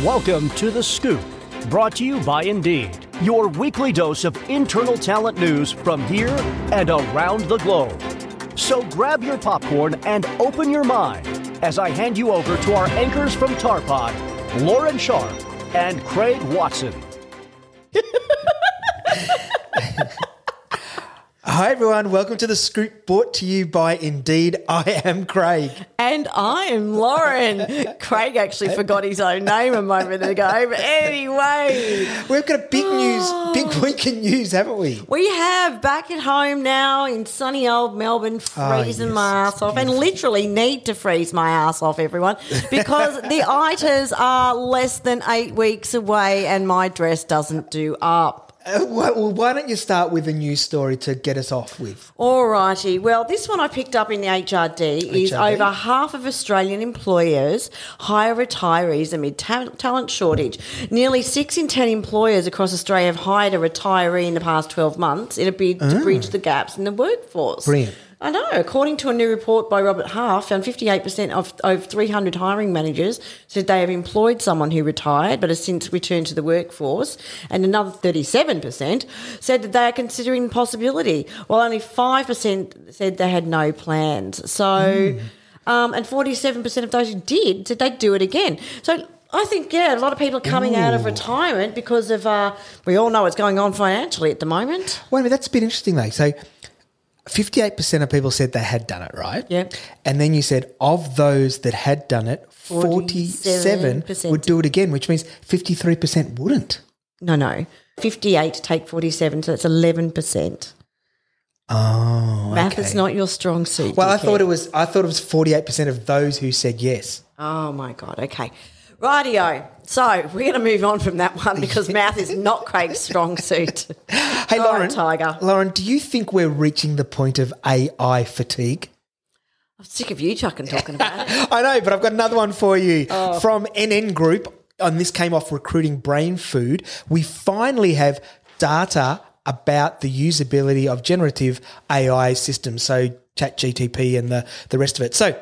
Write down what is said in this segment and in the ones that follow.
Welcome to The Scoop, brought to you by Indeed, your weekly dose of internal talent news from here and around the globe. So grab your popcorn and open your mind as I hand you over to our anchors from Tapod, Lauren Sharp and Craig Watson. Hi everyone, welcome to the Scoop brought to you by Indeed. I am Craig. And I'm Lauren. Craig actually forgot his own name a moment ago. But anyway, We've got a big news, big week in news, haven't we? we have back at home now in sunny old Melbourne, ah, freezing yes, my ass off, and literally need to freeze my ass off, everyone, because the ITAs are less than eight weeks away and my dress doesn't do up. Uh, why, well, why don't you start with a news story to get us off with? Alrighty. Well, this one I picked up in the HRD, is over half of Australian employers hire retirees amid ta- talent shortage. Nearly six in ten employers across Australia have hired a retiree in the past 12 months in a bid to bridge the gaps in the workforce. Ah. Brilliant. I know. According to a new report by Robert Half, found 58% of over 300 hiring managers said they have employed someone who retired but has since returned to the workforce, and another 37% said that they are considering the possibility, while only 5% said they had no plans. So, um, and 47% of those who did said they'd do it again. So. I think yeah, a lot of people are coming out of retirement because of uh, we all know what's going on financially at the moment. Wait a minute, that's a bit interesting though. So, 58% of people said they had done it, right? Yeah. And then you said of those that had done it, 47 47%. would do it again, which means 53% wouldn't. No, no. 58 take 47, so that's 11%. Oh, Math okay. is not your strong suit. Well, I thought it was. I thought it was forty-eight percent of those who said yes. Oh, my God. Okay. Rightio. So we're going to move on from that one because mouth is not Craig's strong suit. Hey, All right, Lauren, Tiger. Lauren, do you think we're reaching the point of AI fatigue? I'm sick of you chucking talking about it. I know, but I've got another one for you Oh. from NN Group. And this came off recruiting brain food. We finally have data about the usability of generative AI systems, so ChatGTP and the, the rest of it. So,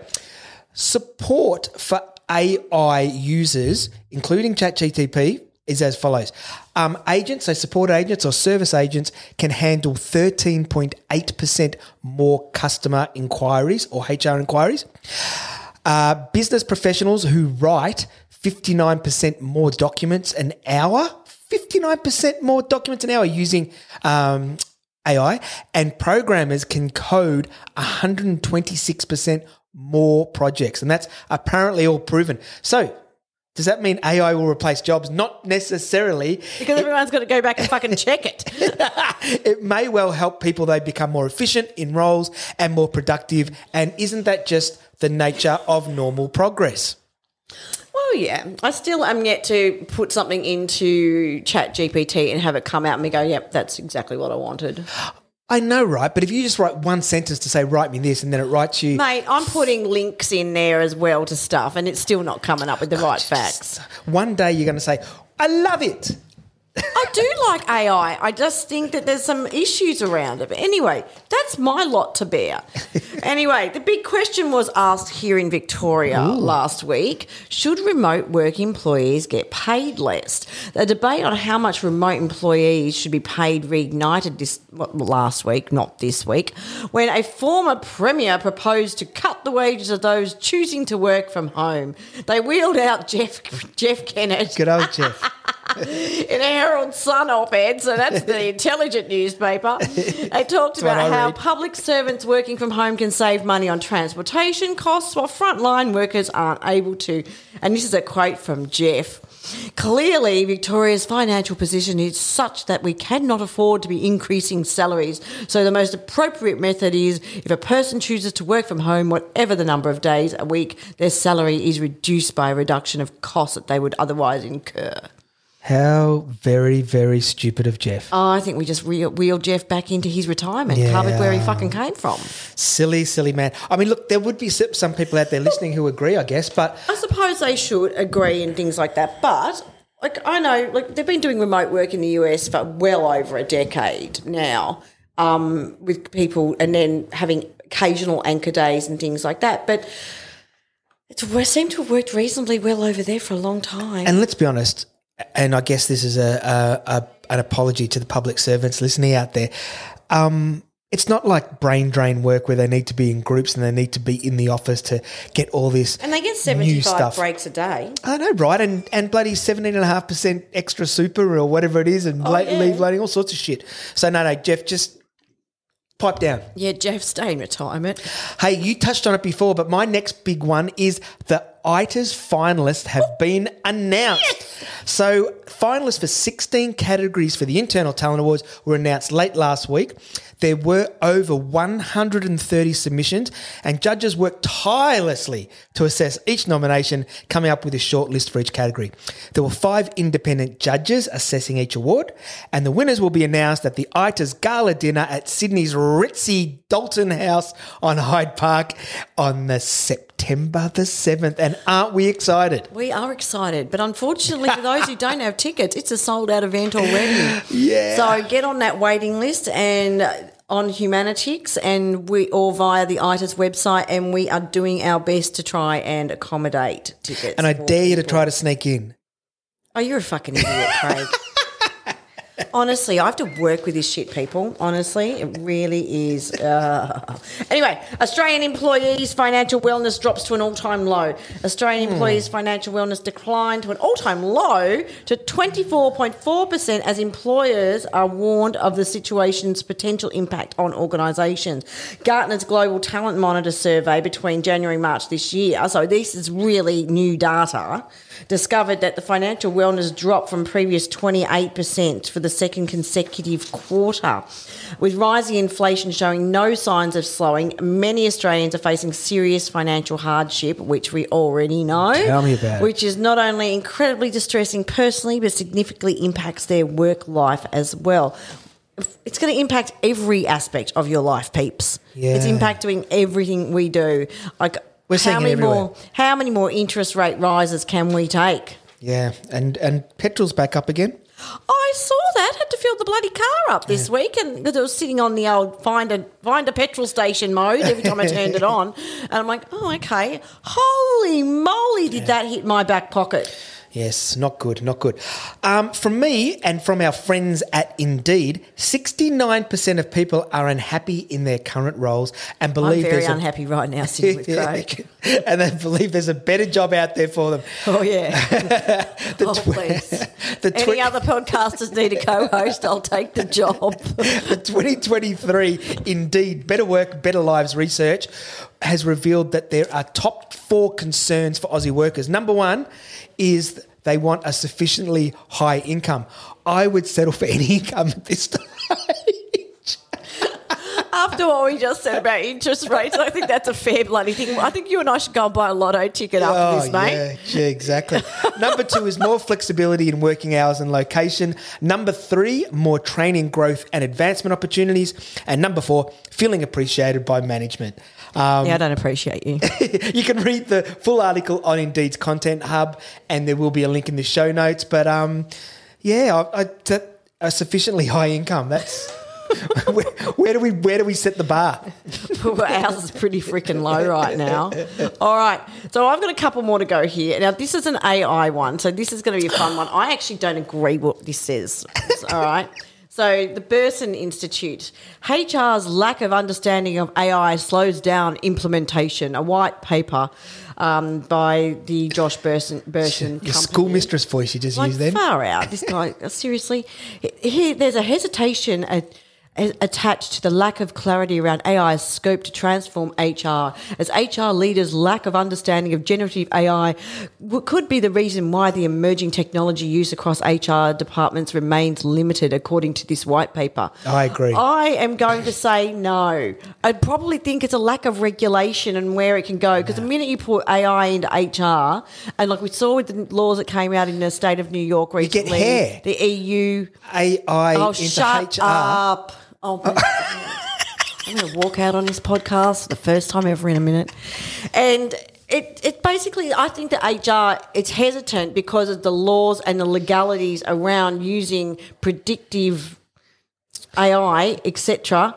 support for AI users, including ChatGTP, is as follows. Um, agents, so support agents or service agents, can handle 13.8% more customer inquiries or HR inquiries. Uh, business professionals who write 59% more documents an hour, 59% more documents an hour using um, AI, and programmers can code 126% more projects. And that's apparently all proven. So, does that mean AI will replace jobs? Not necessarily. Because everyone's got to go back and fucking check it. It may well help people they become more efficient in roles and more productive. And isn't that just the nature of normal progress? Well, yeah. I still am yet to put something into Chat GPT and have it come out and me go, yep, that's exactly what I wanted. I know, right? But if you just write one sentence to say, write me this, and then it writes you. Mate, I'm putting links in there as well to stuff, and it's still not coming up with the right facts. One day you're going to say, I love it. I do like AI. I just think that there's some issues around it. But anyway, that's my lot to bear. anyway, the big question was asked here in Victoria last week Should remote work employees get paid less? The debate on how much remote employees should be paid reignited this well, last week, not this week, when a former premier proposed to cut the wages of those choosing to work from home. They wheeled out Jeff Jeff Kennett Good old Jeff. in a Herald Sun op-ed, so that's the intelligent newspaper. They talked about how read. public servants working from home can save money on transportation costs, while frontline workers aren't able to. And this is a quote from Jeff. Clearly, Victoria's financial position is such that we cannot afford to be increasing salaries. So, the most appropriate method is if a person chooses to work from home, whatever the number of days a week, their salary is reduced by a reduction of costs that they would otherwise incur. How very, very stupid of Jeff. Oh, I think we just wheel, wheeled Jeff back into his retirement, covered where he fucking came from. Silly, silly man. I mean, look, there would be some people out there listening who agree, I guess, but I suppose they should agree and things like that, but like I know, like they've been doing remote work in the US for well over a decade now, um, with people, and then having occasional anchor days and things like that. But It's we seemed to have worked reasonably well over there for a long time. And let's be honest, and I guess this is a, a, a an apology to the public servants listening out there. Um, it's not like brain drain work where they need to be in groups and they need to be in the office to get all this And they get new 75 stuff. breaks a day. I know, right? And and bloody seventeen and a half percent extra super or whatever it is, and late Oh, yeah. leave loading, all sorts of shit. So no, no, Jeff, just pipe down. Yeah, Jeff, stay in retirement. Hey, you touched on it before, but my next big one is the ITAs finalists have been announced. So, finalists for 16 categories for the Internal Talent Awards were announced late last week. There were over 130 submissions, and judges worked tirelessly to assess each nomination, coming up with a short list for each category. There were five independent judges assessing each award, and the winners will be announced at the ITAs Gala dinner at Sydney's ritzy Dalton House on Hyde Park on the September the 7th. And aren't we excited? We are excited, but unfortunately, for those who don't have tickets, it's a sold out event already. Yeah. So get on that waiting list and on Humanitix and we or via the ITAS website, and we are doing our best to try and accommodate tickets. And I dare you to try to sneak in. Oh, you're a fucking idiot, Craig. Honestly, I have to work with this shit, people. Honestly, it really is. Uh. Anyway, Australian employees' financial wellness drops to an all time low. Australian employees' financial wellness declined to an all time low to 24.4% as employers are warned of the situation's potential impact on organisations. Gartner's Global Talent Monitor survey between January and March this year, so this is really new data discovered that the financial wellness dropped from previous 28% for the second consecutive quarter. With rising inflation showing no signs of slowing, many Australians are facing serious financial hardship, which we already know. Tell me about it. Which is not only incredibly distressing personally, but significantly impacts their work life as well. It's going to impact every aspect of your life, peeps. Yeah. It's impacting everything we do. Like We're how many more how many more interest rate rises can we take? Yeah. And, and petrol's back up again. I saw that. Had to fill the bloody car up this week, and because it was sitting on the old find a find a petrol station mode every time I turned it on, and I'm like, oh okay, holy moly, did that hit my back pocket? Yes, not good, not good. Um, from me and from our friends at Indeed, 69% of people are unhappy in their current roles and I'm believe very there's a- unhappy right now sitting with Craig. and they believe there's a better job out there for them. Oh yeah. oh please. The Any other podcasters need a co-host? I'll take the job. the 2023 Indeed Better Work, Better Lives research has revealed that there are top four concerns for Aussie workers. Number one is they want a sufficiently high income. I would settle for any income at this stage. After what we just said about interest rates, I think that's a fair bloody thing. I think you and I should go and buy a lotto ticket after this, mate. Oh, yeah, yeah, exactly. Number two is more flexibility in working hours and location. Number three, more training, growth, and advancement opportunities. And number four, feeling appreciated by management. Um, yeah, I don't appreciate you. you can read the full article on Indeed's Content Hub, and there will be a link in the show notes. But um, yeah, I, I, a sufficiently high income. That's where, where do we where do we set the bar? Ours is pretty freaking low right now. All right. So I've got a couple more to go here. Now, this is an AI one. So this is going to be a fun one. I actually don't agree what this says. All right. So the Bersin Institute, HR's lack of understanding of AI slows down implementation. A white paper um, by the Josh Bersin Bersin Your schoolmistress voice you just Like used then. far out. This guy, seriously, he, there's a hesitation at, attached to the lack of clarity around AI's scope to transform HR, as HR leaders' lack of understanding of generative AI could be the reason why the emerging technology used across HR departments remains limited, according to this white paper. I agree. I am going to say no. I'd probably think it's a lack of regulation and where it can go. Because the minute you put AI into HR, and like we saw with the laws that came out in the state of New York recently, the EU. AI Oh, into shut HR. up! Oh, I'm going to walk out on this podcast for the first time ever in a minute, and. It, it basically, I think that HR it's hesitant because of the laws and the legalities around using predictive AI, etc.,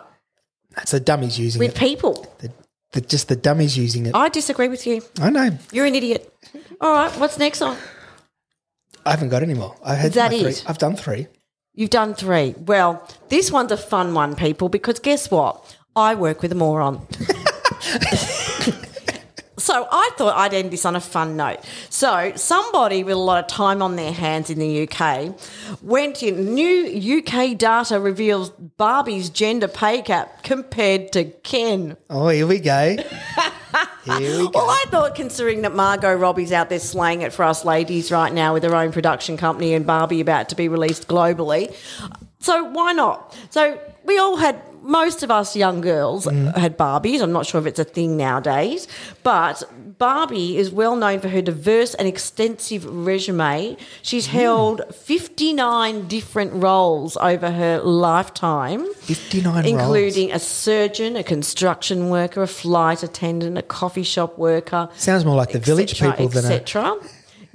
That's the dummies using it. with it. people. The the just the dummies using it. I disagree with you. I know. You're an idiot. All right, what's next on? I haven't got any more. I've had Is that my three. it? I've done three. You've done three. Well, this one's a fun one, people, because guess what? I work with a moron. so I thought I'd end this on a fun note. So somebody with a lot of time on their hands in the UK went in. New UK data reveals Barbie's gender pay gap compared to Ken. Oh, here we go. Uh, Here we go. Well, I thought, considering that Margot Robbie's out there slaying it for us ladies right now with her own production company and Barbie about to be released globally, so why not? So we all had. Most of us young girls mm. had Barbies. I'm not sure if it's a thing nowadays, but Barbie is well known for her diverse and extensive resume. She's mm. held 59 different roles over her lifetime. 59 roles. including a surgeon, a construction worker, a flight attendant, a coffee shop worker. Sounds more like the village people than a.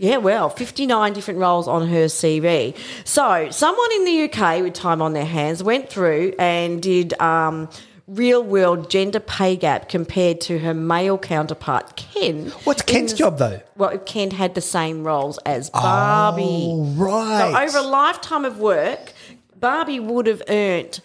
Yeah, well, 59 different roles on her CV. So, someone in the UK with time on their hands went through and did um, real world gender pay gap compared to her male counterpart, Ken. What's Ken's In- job though? Well, Ken had the same roles as Barbie. Oh, right. So over a lifetime of work, Barbie would have earned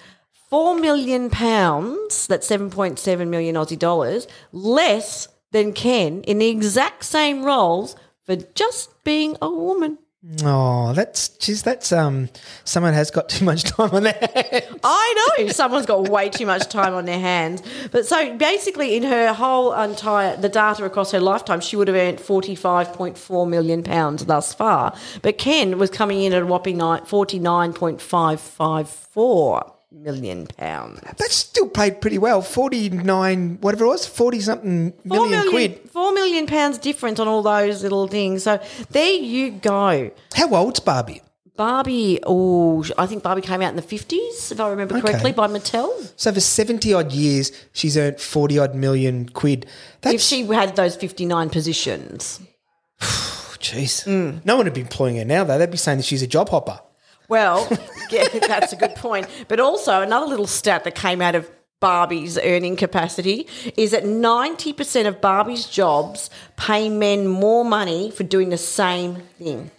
four million pounds, that's seven point seven million Aussie dollars, less than Ken in the exact same roles for just being a woman. Oh, that's geez, that's um. Someone has got too much time on their hands. I know someone's got way too much time on their hands. But so basically, in her whole entire the data across her lifetime, she would have earned forty five point four million pounds thus far. But Ken was coming in at a whopping forty nine point five five four million pounds. That's still paid pretty well. Forty nine, whatever it was, forty something million million, quid. four million pounds difference on all those little things. So there you go. How old's Barbie? Barbie, oh, I think Barbie came out in the 50s, if I remember correctly, by Mattel. So for seventy odd years, she's earned forty odd million quid. That's If she had those 59 positions. jeez. Mm. No one would be employing her now though. They'd be saying that she's a job hopper. Well, yeah, that's a good point. But also, another little stat that came out of Barbie's earning capacity is that 90% of Barbie's jobs pay men more money for doing the same thing.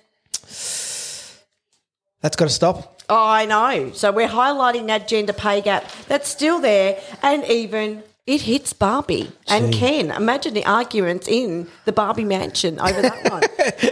That's got to stop. Oh, I know. So we're highlighting that gender pay gap that's still there, and even it hits Barbie and Ken. Imagine the arguments in the Barbie mansion over that one.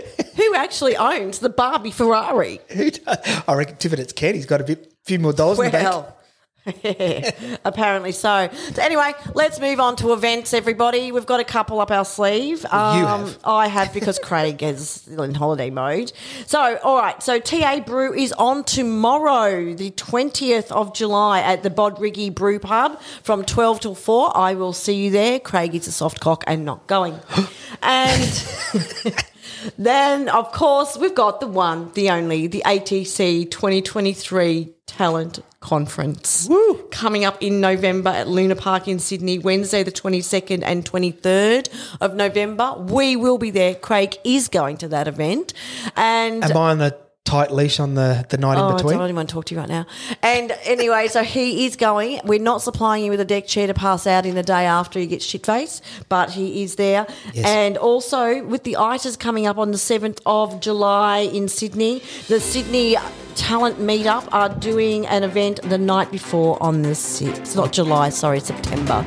Who actually owns the Barbie Ferrari? Who does? I reckon Tiffin's Ken. He's got a bit, few more dollars in the bank. Well, apparently so. So anyway, let's move on to events. Everybody, we've got a couple up our sleeve. Um, have. I have because Craig is still in holiday mode. So, all right. So TA Brew is on tomorrow, the twentieth of July, at the Bodriggy Brew Pub from twelve till four. I will see you there. Craig is a soft cock and not going. and. Then, of course, we've got the one, the only, the ATC 2023 Talent Conference coming up in November at Luna Park in Sydney, Wednesday, the 22nd and 23rd of November. We will be there. Craig is going to that event. And Am I on the tight leash on the, the night Oh, in between. I don't even want to talk to you right now. And anyway, so he is going. We're not supplying you with a deck chair to pass out in the day after you get shit faced, but he is there. Yes. And also with the ITAs coming up on the 7th of July in Sydney, the Sydney Talent Meetup are doing an event the night before on the 6th, not July, sorry, September,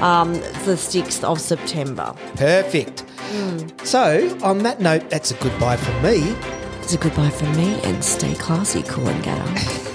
um, the 6th of September. Perfect. So, on that note, that's a goodbye from me. It's a goodbye from me and stay classy, cool and gatter.